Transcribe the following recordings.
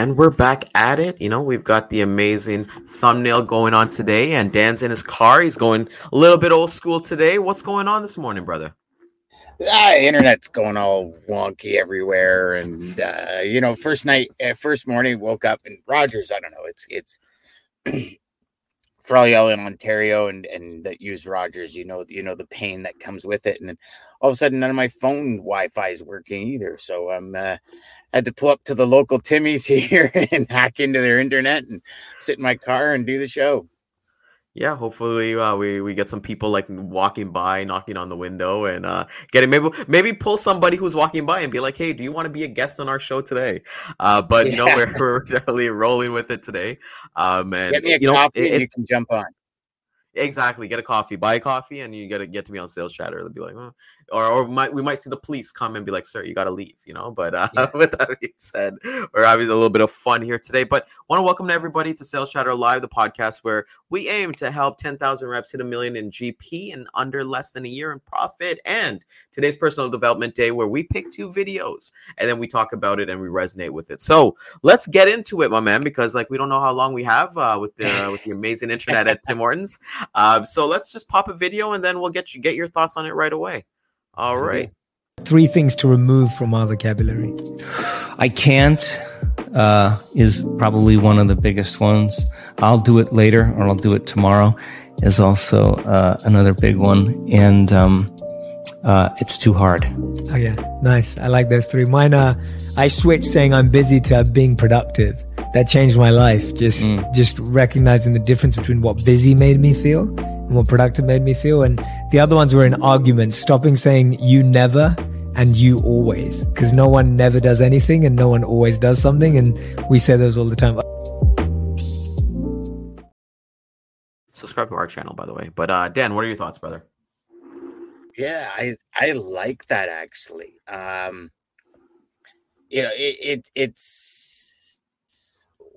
And we're back at it. You know, we've got the amazing thumbnail going on today, and Dan's in his car. He's going a little bit old school today. What's going on this morning, brother? Ah, internet's going all wonky everywhere, and uh, you know, first night, uh, first morning, woke up and Rogers. I don't know. It's it's for all in Ontario and and that use Rogers. You know, you know the pain that comes with it, and all of a sudden, none of my phone Wi-Fi is working either. So I'm uh, had to pull up to the local Timmy's here and hack into their internet and sit in my car and do the show. Yeah, hopefully uh, we we get some people like walking by, knocking on the window, and uh, getting maybe maybe pull somebody who's walking by and be like, "Hey, do you want to be a guest on our show today?" Uh, but yeah. no, we're, we're definitely rolling with it today. Um, and get me a you coffee, know, it, and you can jump on. Exactly. Get a coffee, buy a coffee, and you get to get to me on sales chatter. They'll be like, oh. Or or might we might see the police come and be like, sir, you got to leave, you know. But uh, yeah. with that being said, we're having a little bit of fun here today. But want to welcome everybody to Sales Chatter Live, the podcast where we aim to help 10,000 reps hit a million in GP in under less than a year in profit. And today's personal development day, where we pick two videos and then we talk about it and we resonate with it. So let's get into it, my man, because like we don't know how long we have uh, with the with the amazing internet at Tim Hortons. Um, so let's just pop a video and then we'll get you get your thoughts on it right away. All right. Three things to remove from our vocabulary. I can't uh, is probably one of the biggest ones. I'll do it later or I'll do it tomorrow is also uh, another big one. And um, uh, it's too hard. Oh, yeah. Nice. I like those three. Mine are I switched saying I'm busy to being productive that changed my life. Just mm. just recognizing the difference between what busy made me feel and what productive made me feel. And the other ones were in arguments, stopping saying you never and you always, because no one never does anything and no one always does something. And we say those all the time. Subscribe to our channel, by the way. But uh, Dan, what are your thoughts, brother? Yeah, I I like that actually. Um, you know, it, it it's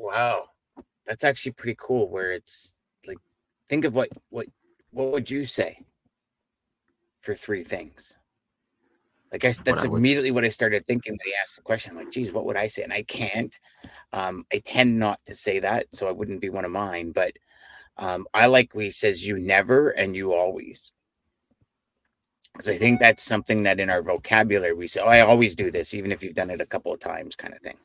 Wow. That's actually pretty cool where it's like think of what what what would you say for three things? Like I, that's what I immediately what I started thinking when he asked the question. I'm like, geez, what would I say? And I can't. Um, I tend not to say that, so I wouldn't be one of mine. But um, I like when he says you never and you always. Because I think that's something that in our vocabulary we say, oh, I always do this, even if you've done it a couple of times, kind of thing.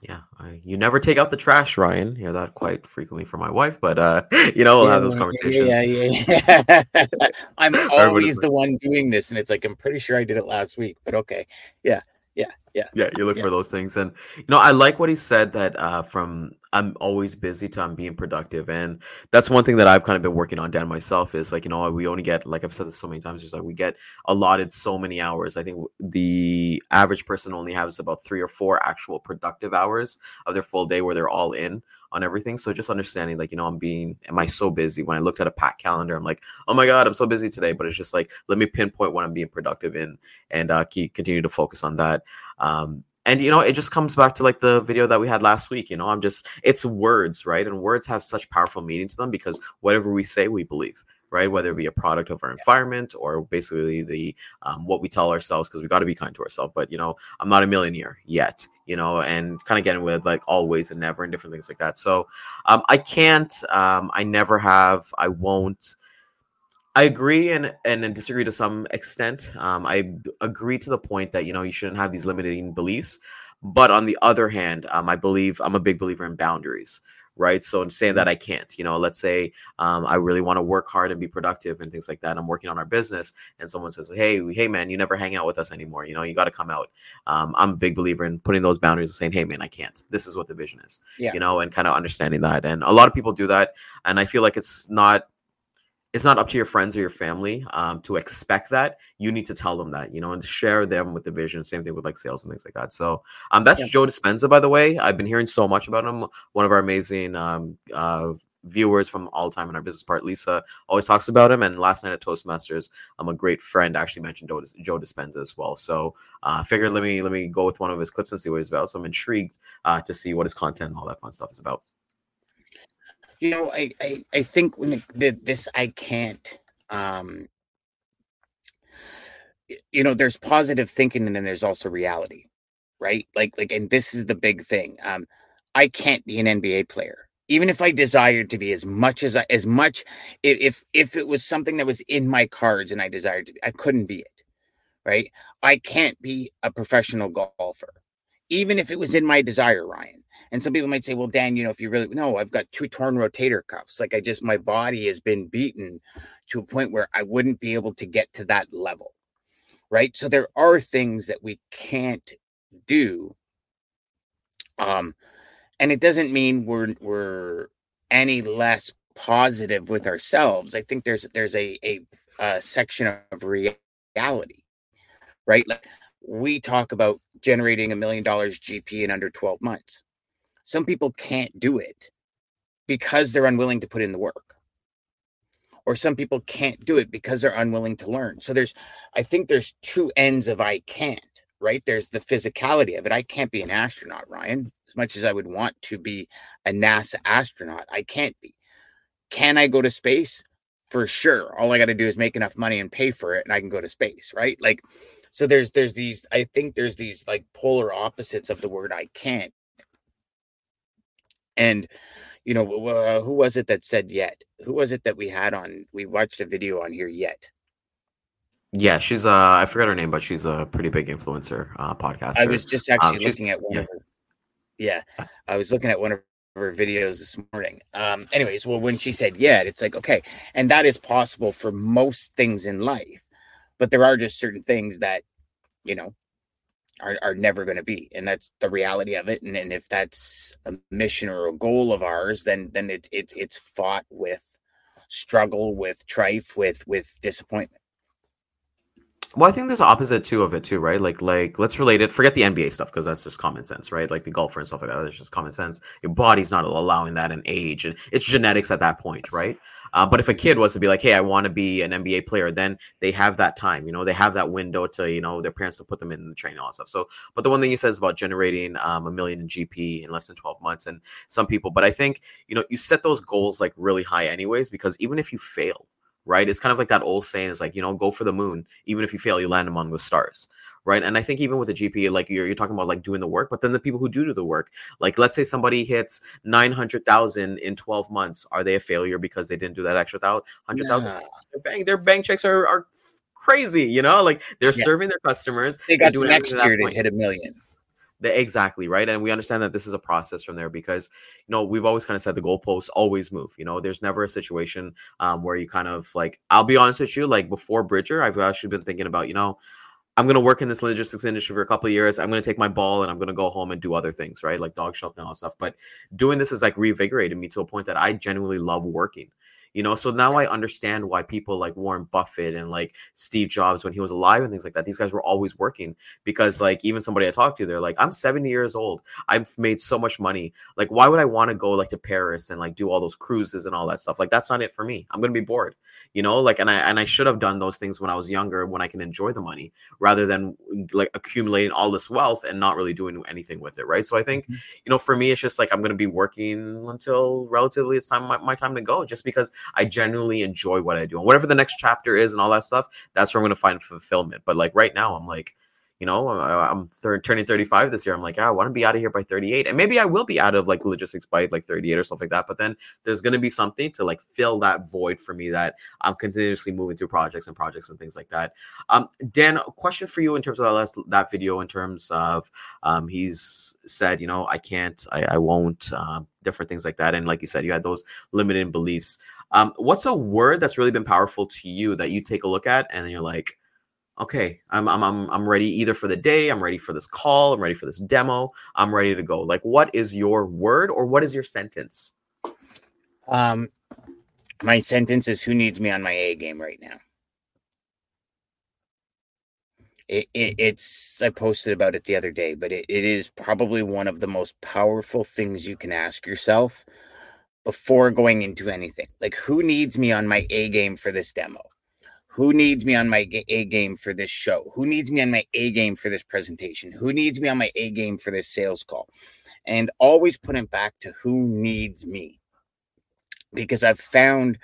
Yeah, I, you never take out the trash, Ryan. Hear that quite frequently from my wife, but uh, you know, we'll yeah, have those conversations. Yeah, yeah, yeah. I'm always the one doing this, and it's like I'm pretty sure I did it last week, but okay, yeah, yeah, yeah, yeah. You look yeah. for those things, and you know, I like what he said that uh, from I'm always busy to I'm being productive. And that's one thing that I've kind of been working on Dan myself is like, you know, we only get, like I've said this so many times, just like we get allotted so many hours. I think the average person only has about three or four actual productive hours of their full day where they're all in on everything. So just understanding, like, you know, I'm being, am I so busy? When I looked at a pack calendar, I'm like, oh my God, I'm so busy today. But it's just like, let me pinpoint what I'm being productive in and uh, keep continue to focus on that. Um, and you know it just comes back to like the video that we had last week you know? I'm just it's words right? And words have such powerful meaning to them because whatever we say we believe right? Whether it be a product of our environment or basically the um, what we tell ourselves because we got to be kind to ourselves. But you know i'm not a millionaire yet you know? And kind of getting with like always and never and different things like that. So um, i can't um, i never have i won't I agree and and disagree to some extent. Um, I agree to the point that you know you shouldn't have these limiting beliefs, but on the other hand, um, I believe I'm a big believer in boundaries. Right, so in saying that I can't, you know, let's say um, I really want to work hard and be productive and things like that. I'm working on our business, and someone says, "Hey, hey, man, you never hang out with us anymore. You know, you got to come out." Um, I'm a big believer in putting those boundaries and saying, "Hey, man, I can't. This is what the vision is." Yeah. You know, and kind of understanding that. And a lot of people do that, and I feel like it's not it's not up to your friends or your family um, to expect that. You need to tell them that, you know, and share them with the vision. Same thing with like sales and things like that. So um, that's yeah. Joe Dispenza, by the way. I've been hearing so much about him. One of our amazing um, uh, viewers from all time in our business part, Lisa, always talks about him. And last night at Toastmasters, I'm a great friend actually mentioned Joe, Joe Dispenza as well. So I uh, figured let me let me go with one of his clips and see what he's about. So I'm intrigued uh, to see what his content and all that fun stuff is about you know i i, I think when it, this i can't um you know there's positive thinking and then there's also reality right? Like, like, and this is the big thing. Um, I can't be an NBA player, even if I desired to be as much as I, as much. If if it was something that was in my cards and I desired to be, I couldn't be it, right? I can't be a professional golfer, even if it was in my desire, Ryan. And some people might say, well, Dan, you know, if you really no, I've got two torn rotator cuffs. Like I just my body has been beaten to a point where I wouldn't be able to get to that level. Right. So there are things that we can't do. Um, and it doesn't mean we're we're any less positive with ourselves. I think there's there's a a, a section of reality, right? Like we talk about generating a million dollars GP in under 12 months. Some people can't do it because they're unwilling to put in the work. Or some people can't do it because they're unwilling to learn. So there's, I think there's two ends of I can't, right? There's the physicality of it. I can't be an astronaut, Ryan, as much as I would want to be a NASA astronaut. I can't be. Can I go to space? For sure. All I got to do is make enough money and pay for it, and I can go to space, right? Like, so there's there's these. I think there's these like polar opposites of the word I can't. And you know, uh, who was it that said yet? Who was it that we had on? We watched a video on here yet. Yeah, she's uh I forgot her name, but she's a pretty big influencer, uh podcaster. I was just actually um, looking at one yeah. of her. Yeah, I was looking at one of her videos this morning. Um, anyways, well, when she said yeah, it's like okay, and that is possible for most things in life, but there are just certain things that, you know, are, are never going to be and that's the reality of it and, and if that's a mission or a goal of ours then then it, it it's fought with struggle with trife with with disappointment well, I think there's the opposite too of it too, right? Like, like let's relate it. Forget the NBA stuff because that's just common sense, right? Like the golfer and stuff like that. That's just common sense. Your body's not allowing that in age, and it's genetics at that point, right? Uh, but if a kid was to be like, "Hey, I want to be an NBA player," then they have that time. You know, they have that window to you know their parents to put them in the training and all that stuff. So, but the one thing he says about generating um, a million in GP in less than 12 months, and some people, but I think you know you set those goals like really high anyways because even if you fail right? It's kind of like that old saying is like, you know, go for the moon. Even if you fail, you land among the stars, right? And I think even with the GP, like you're, you're talking about like doing the work, but then the people who do do the work, like let's say somebody hits 900,000 in 12 months, are they a failure because they didn't do that extra 100,000? Nah. Their bank, their bank checks are, are crazy, you know, like they're yeah. serving their customers. They got doing next year to hit a million. The, exactly right, and we understand that this is a process from there because you know we've always kind of said the goalposts always move. You know, there's never a situation um, where you kind of like. I'll be honest with you, like before Bridger, I've actually been thinking about you know I'm gonna work in this logistics industry for a couple of years. I'm gonna take my ball and I'm gonna go home and do other things, right? Like dog shelf and all that stuff. But doing this is like reinvigorated me to a point that I genuinely love working you know so now i understand why people like warren buffett and like steve jobs when he was alive and things like that these guys were always working because like even somebody i talked to they're like i'm 70 years old. I've made so much money. Like why would i want to go like to paris and like do all those cruises and all that stuff? Like that's not it for me. I'm gonna be bored. You know like and i and i should have done those things when i was younger when i can enjoy the money rather than like accumulating all this wealth and not really doing anything with it right? So i think mm-hmm. you know for me it's just like i'm gonna be working until relatively it's time my, my time to go just because I genuinely enjoy what I do. And whatever the next chapter is and all that stuff, that's where I'm going to find fulfillment. But like right now, I'm like, you know, I'm third, turning 35 this year. I'm like, yeah, I want to be out of here by 38. And maybe I will be out of like logistics by like 38 or stuff like that. But then there's going to be something to like fill that void for me that I'm continuously moving through projects and projects and things like that. Um, Dan, a question for you in terms of that last, that video, in terms of um, he's said, you know, I can't, I, I won't, um, different things like that. And like you said, you had those limiting beliefs. Um, what's a word that's really been powerful to you that you take a look at and then you're like, okay, I'm I'm I'm I'm ready either for the day, I'm ready for this call, I'm ready for this demo, I'm ready to go. Like, what is your word or what is your sentence? Um, my sentence is, "Who needs me on my A game right now?" It, it, it's I posted about it the other day, but it, it is probably one of the most powerful things you can ask yourself before going into anything. Like, who needs me on my A game for this demo? Who needs me on my A game for this show? Who needs me on my A game for this presentation? Who needs me on my A game for this sales call? And always put it back to who needs me. Because I've found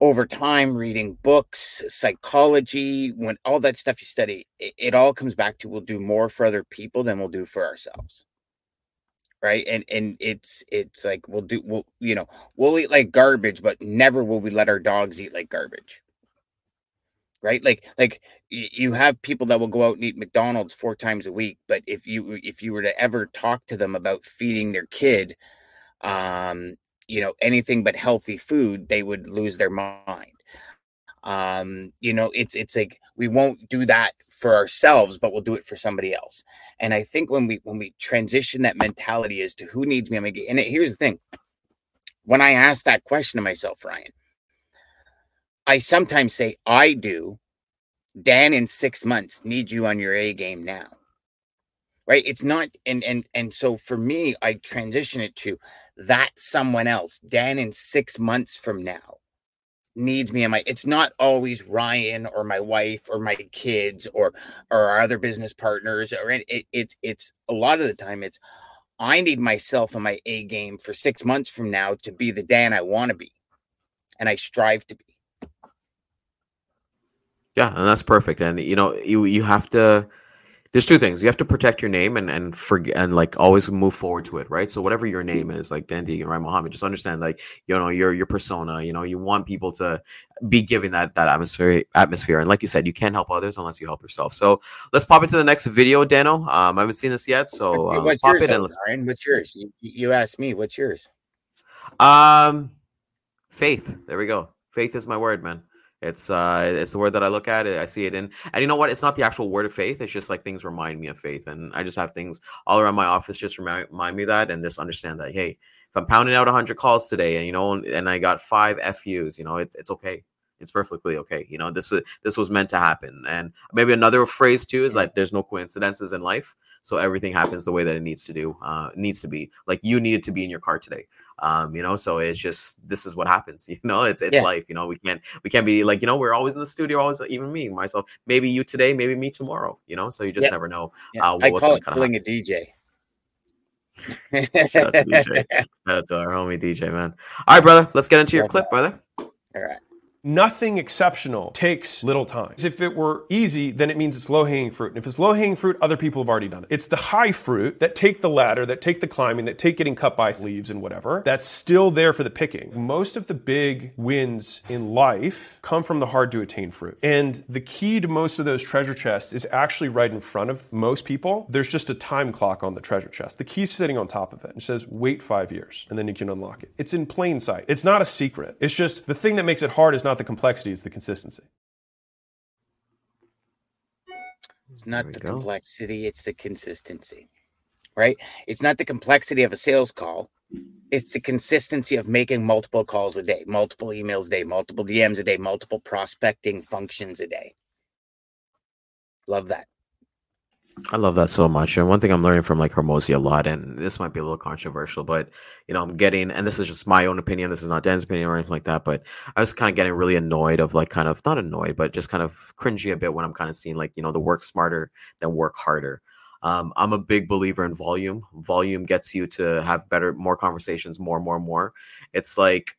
over time reading books psychology when all that stuff you study it, it, all comes back to we'll do more for other people than we'll do for ourselves right? And and it's it's like we'll do we'll you know we'll eat like garbage but never will we let our dogs eat like garbage. Right? Like like you have people that will go out and eat mcdonald's four times a week but if you if you were to ever talk to them about feeding their kid um you know anything but healthy food they would lose their mind. Um you know it's it's like we won't do that for ourselves but we'll do it for somebody else. And i think when we when we transition that mentality as to who needs me i'm gonna and here's the thing. When i ask that question to myself ryan i sometimes say i do. Dan in six months need you on your a game now. Right? It's not and and and so for me i transition it to that someone else, Dan, in six months from now, needs me and my it's not always Ryan or my wife or my kids or or our other business partners or it, it, it's it's a lot of the time it's I need myself and my A game for six months from now to be the Dan I want to be and I strive to be. Yeah, and that's perfect. And you know, you you have to there's two things. You have to protect your name and and forget and like always move forward to it, right? So whatever your name is, like Dan Deigan, right, Mohamed, just understand like you know your your persona. You know, you want people to be giving that that atmosphere atmosphere. And like you said, you can't help others unless you help yourself. So let's pop into the next video, Dano. Um, I haven't seen this yet, so uh, what's pop yours, it and let's. Ryan, what's yours? You, you asked me. What's yours? Um, faith. There we go. Faith is my word, man. It's uh it's the word that I look at. I see it in and you know what? It's not the actual word of faith. It's just like things remind me of faith. And I just have things all around my office just remind, remind me that and just understand that hey, if I'm pounding out 100 calls today and you know and I got 5 FUs, you know, it's it's okay. It's perfectly okay. You know, this is this was meant to happen. And maybe another phrase too is like there's no coincidences in life. So everything happens the way that it needs to do, uh, needs to be. Like you needed to be in your car today. Um, you know, so it's just this is what happens. You know, it's it's yeah. life. You know, we can't we can't be like you know we're always in the studio, always even me myself. Maybe you today, maybe me tomorrow. You know, so you just yeah. never know. Yeah. Uh, I call it killing a DJ. Shout out to DJ. Shout out to our homie DJ, man. All right, brother. Let's get into your clip, brother. All right. Nothing exceptional takes little time. If it were easy, then it means it's low hanging fruit. And if it's low hanging fruit, other people have already done it. It's the high fruit that take the ladder, that take the climbing, that take getting cut by leaves and whatever, that's still there for the picking. Most of the big wins in life come from the hard to attain fruit. And the key to most of those treasure chests is actually right in front of most people. There's just a time clock on the treasure chest. The key's sitting on top of it. and says, wait five years, and then you can unlock it. It's in plain sight. It's not a secret. It's just the thing that makes it hard is not the complexity, it's the consistency. It's not the go. complexity, it's the consistency, right? It's not the complexity of a sales call. It's the consistency of making multiple calls a day, multiple emails a day, multiple DMs a day, multiple prospecting functions a day. Love that. I love that so much. And one thing I'm learning from like Hormozi a lot, and this might be a little controversial, but you know, I'm getting, and this is just my own opinion. This is not Dan's opinion or anything like that. But I was kind of getting really annoyed of like kind of not annoyed, but just kind of cringy a bit when I'm kind of seeing like you know the work smarter than work harder. Um, I'm a big believer in volume. Volume gets you to have better, more conversations, more, more, more. It's like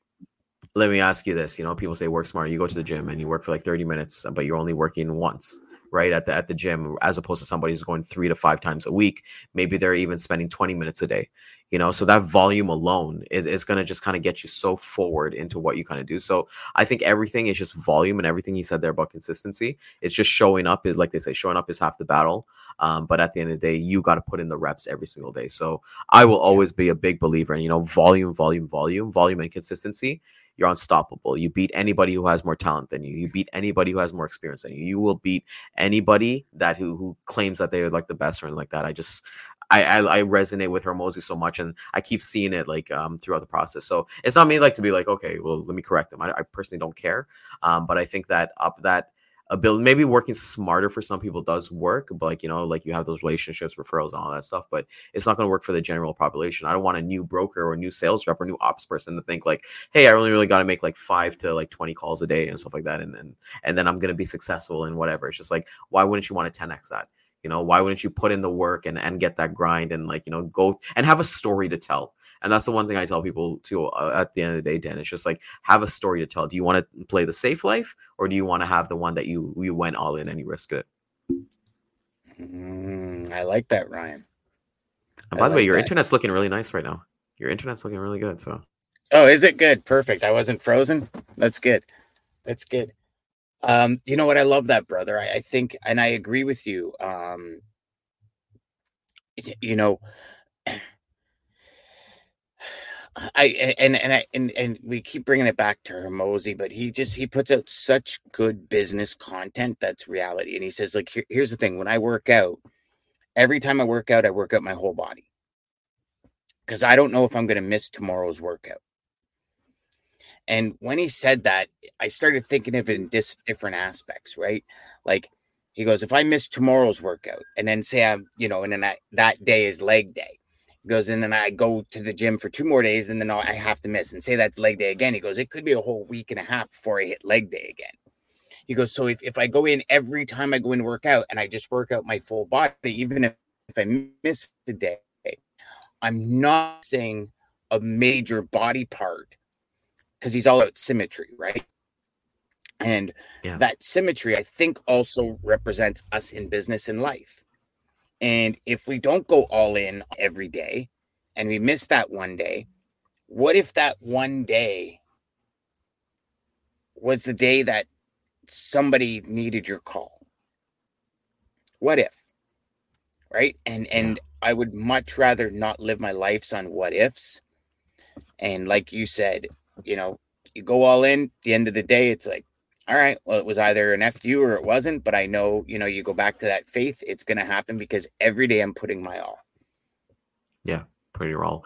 let me ask you this you know people say work smarter you go to the gym and you work for like 30 minutes but you're only working once right at the at the gym as opposed to somebody who's going three to five times a week. Maybe they're even spending 20 minutes a day you know? So that volume alone is, is going to just kind of get you so forward into what you kind of do. So i think everything is just volume and everything he said there about consistency. It's just showing up is like they say showing up is half the battle. Um, but at the end of the day you got to put in the reps every single day. So i will always be a big believer in you know volume volume volume volume and consistency you're unstoppable. You beat anybody who has more talent than you. You beat anybody who has more experience than you. You will beat anybody that who who claims that they're like the best or anything like that. I just I, I, I resonate with Hormozi so much, and I keep seeing it like um throughout the process. So it's not me like to be like, okay, well, let me correct them. I, I personally don't care, um, but I think that up that ability maybe working smarter for some people does work but like you know like you have those relationships referrals and all that stuff but it's not going to work for the general population. I don't want a new broker or new sales rep or new ops person to think like hey i only really got to make like five to like 20 calls a day and stuff like that and then and then i'm going to be successful and whatever. It's just like why wouldn't you want to 10x that? You know why wouldn't you put in the work and and get that grind and like you know go and have a story to tell And that's the one thing I tell people too. Uh, at the end of the day, Dan, it's just like have a story to tell. Do you want to play the safe life, or do you want to have the one that you you went all in and you risk it? Mm, I like that, Ryan. And by I the way, your that. internet's looking really nice right now. Your internet's looking really good. So Oh, is it good? Perfect. I wasn't frozen. That's good. That's good. Um, you know what? I love that, brother. I, I think, and I agree with you. Um, you know, I and and I and and we keep bringing it back to Hormozi, but he just he puts out such good business content that's reality. And he says, like, here, here's the thing: when I work out, every time I work out, I work out my whole body because I don't know if I'm going to miss tomorrow's workout. And when he said that, I started thinking of it in dis- different aspects, right? Like he goes, if I miss tomorrow's workout and then say I'm, you know, and then I, that day is leg day, he goes, and then I go to the gym for two more days and then I have to miss and say that's leg day again. He goes, it could be a whole week and a half before I hit leg day again. He goes, so if, if I go in every time I go in to work out and I just work out my full body, even if, if I miss the day, I'm not saying a major body part because he's all about symmetry, right? And Yeah. that symmetry, I think, also represents us in business and life. And if we don't go all in every day and we miss that one day, what if that one day was the day that somebody needed your call? What if? Right? And and I would much rather not live my lives on what ifs. And like you said, you know, you go all in, at the end of the day, it's like, all right, well, it was either an FU or it wasn't, but I know, you know, you go back to that faith, it's going to happen because every day I'm putting my all. Yeah, pretty raw.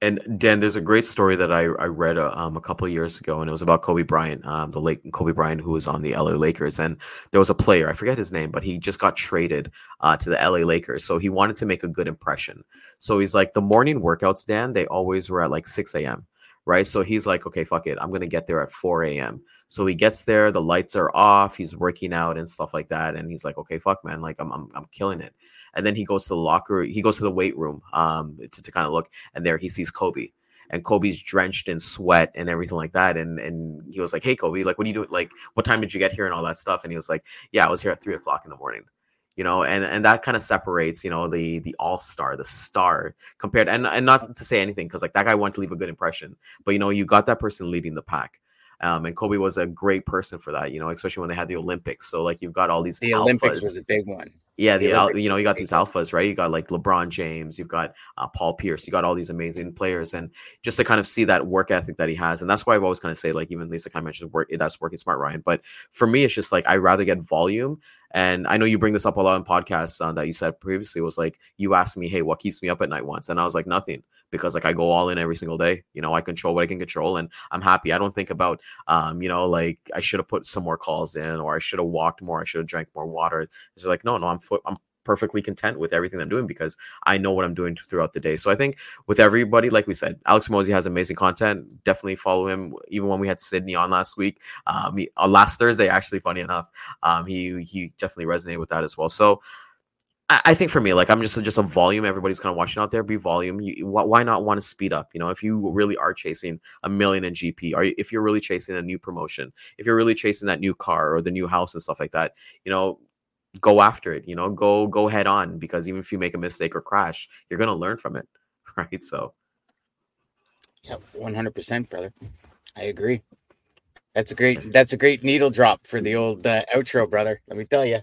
And Dan, there's a great story that I, I read uh, um, a couple years ago, and it was about Kobe Bryant, um, the late Kobe Bryant, who was on the LA Lakers. And there was a player, I forget his name, but he just got traded uh, to the LA Lakers. So he wanted to make a good impression. So he's like, the morning workouts, Dan, they always were at like 6 a.m. Right. So he's like, okay, fuck it. I'm going to get there at 4 a.m. So he gets there, the lights are off, he's working out and stuff like that. And he's like, okay, fuck, man, like I'm, I'm, I'm killing it. And then he goes to the locker, he goes to the weight room um, to, to kind of look, and there he sees Kobe. And Kobe's drenched in sweat and everything like that. And and he was like, Hey Kobe, like what are you doing? Like, what time did you get here and all that stuff? And he was like, Yeah, I was here at three o'clock in the morning. You know, and and that kind of separates, you know, the the all-star, the star compared and and not to say anything, because like that guy wanted to leave a good impression. But you know, you got that person leading the pack. Um, and Kobe was a great person for that, you know, especially when they had the Olympics. So like you've got all these The alphas. Olympics was a big one. Yeah, The the you know you got these alphas, right? You got like LeBron James, you've got uh, Paul Pierce, you got all these amazing players, and just to kind of see that work ethic that he has, and that's why I've always kind of say like even Lisa kind of mentioned work that's working smart, Ryan. But for me, it's just like I rather get volume, and I know you bring this up a lot in podcasts uh, that you said previously was like you asked me, hey, what keeps me up at night once, and I was like nothing because like I go all in every single day. You know, I control what I can control, and I'm happy. I don't think about um, you know, like I should have put some more calls in, or I should have walked more, I should have drank more water. It's like no, no, I'm fo- I'm perfectly content with everything I'm doing because I know what I'm doing throughout the day. So I think with everybody, like we said, Alex Hormozi has amazing content. Definitely follow him. Even when we had Sydney on last week, um, he, uh, last Thursday, actually, funny enough, um, he he definitely resonated with that as well. So. I I think for me, like I'm just just a volume. Everybody's kind of watching out there. Be volume. You, wh- why not want to speed up? You know, if you really are chasing a million in GP, or if you're really chasing a new promotion, if you're really chasing that new car or the new house and stuff like that, you know, go after it. You know, go go head on because even if you make a mistake or crash, you're gonna learn from it, right? So Yeah, one hundred percent, brother. I agree. That's a great. That's a great needle drop for the old uh, outro, brother. Let me tell you.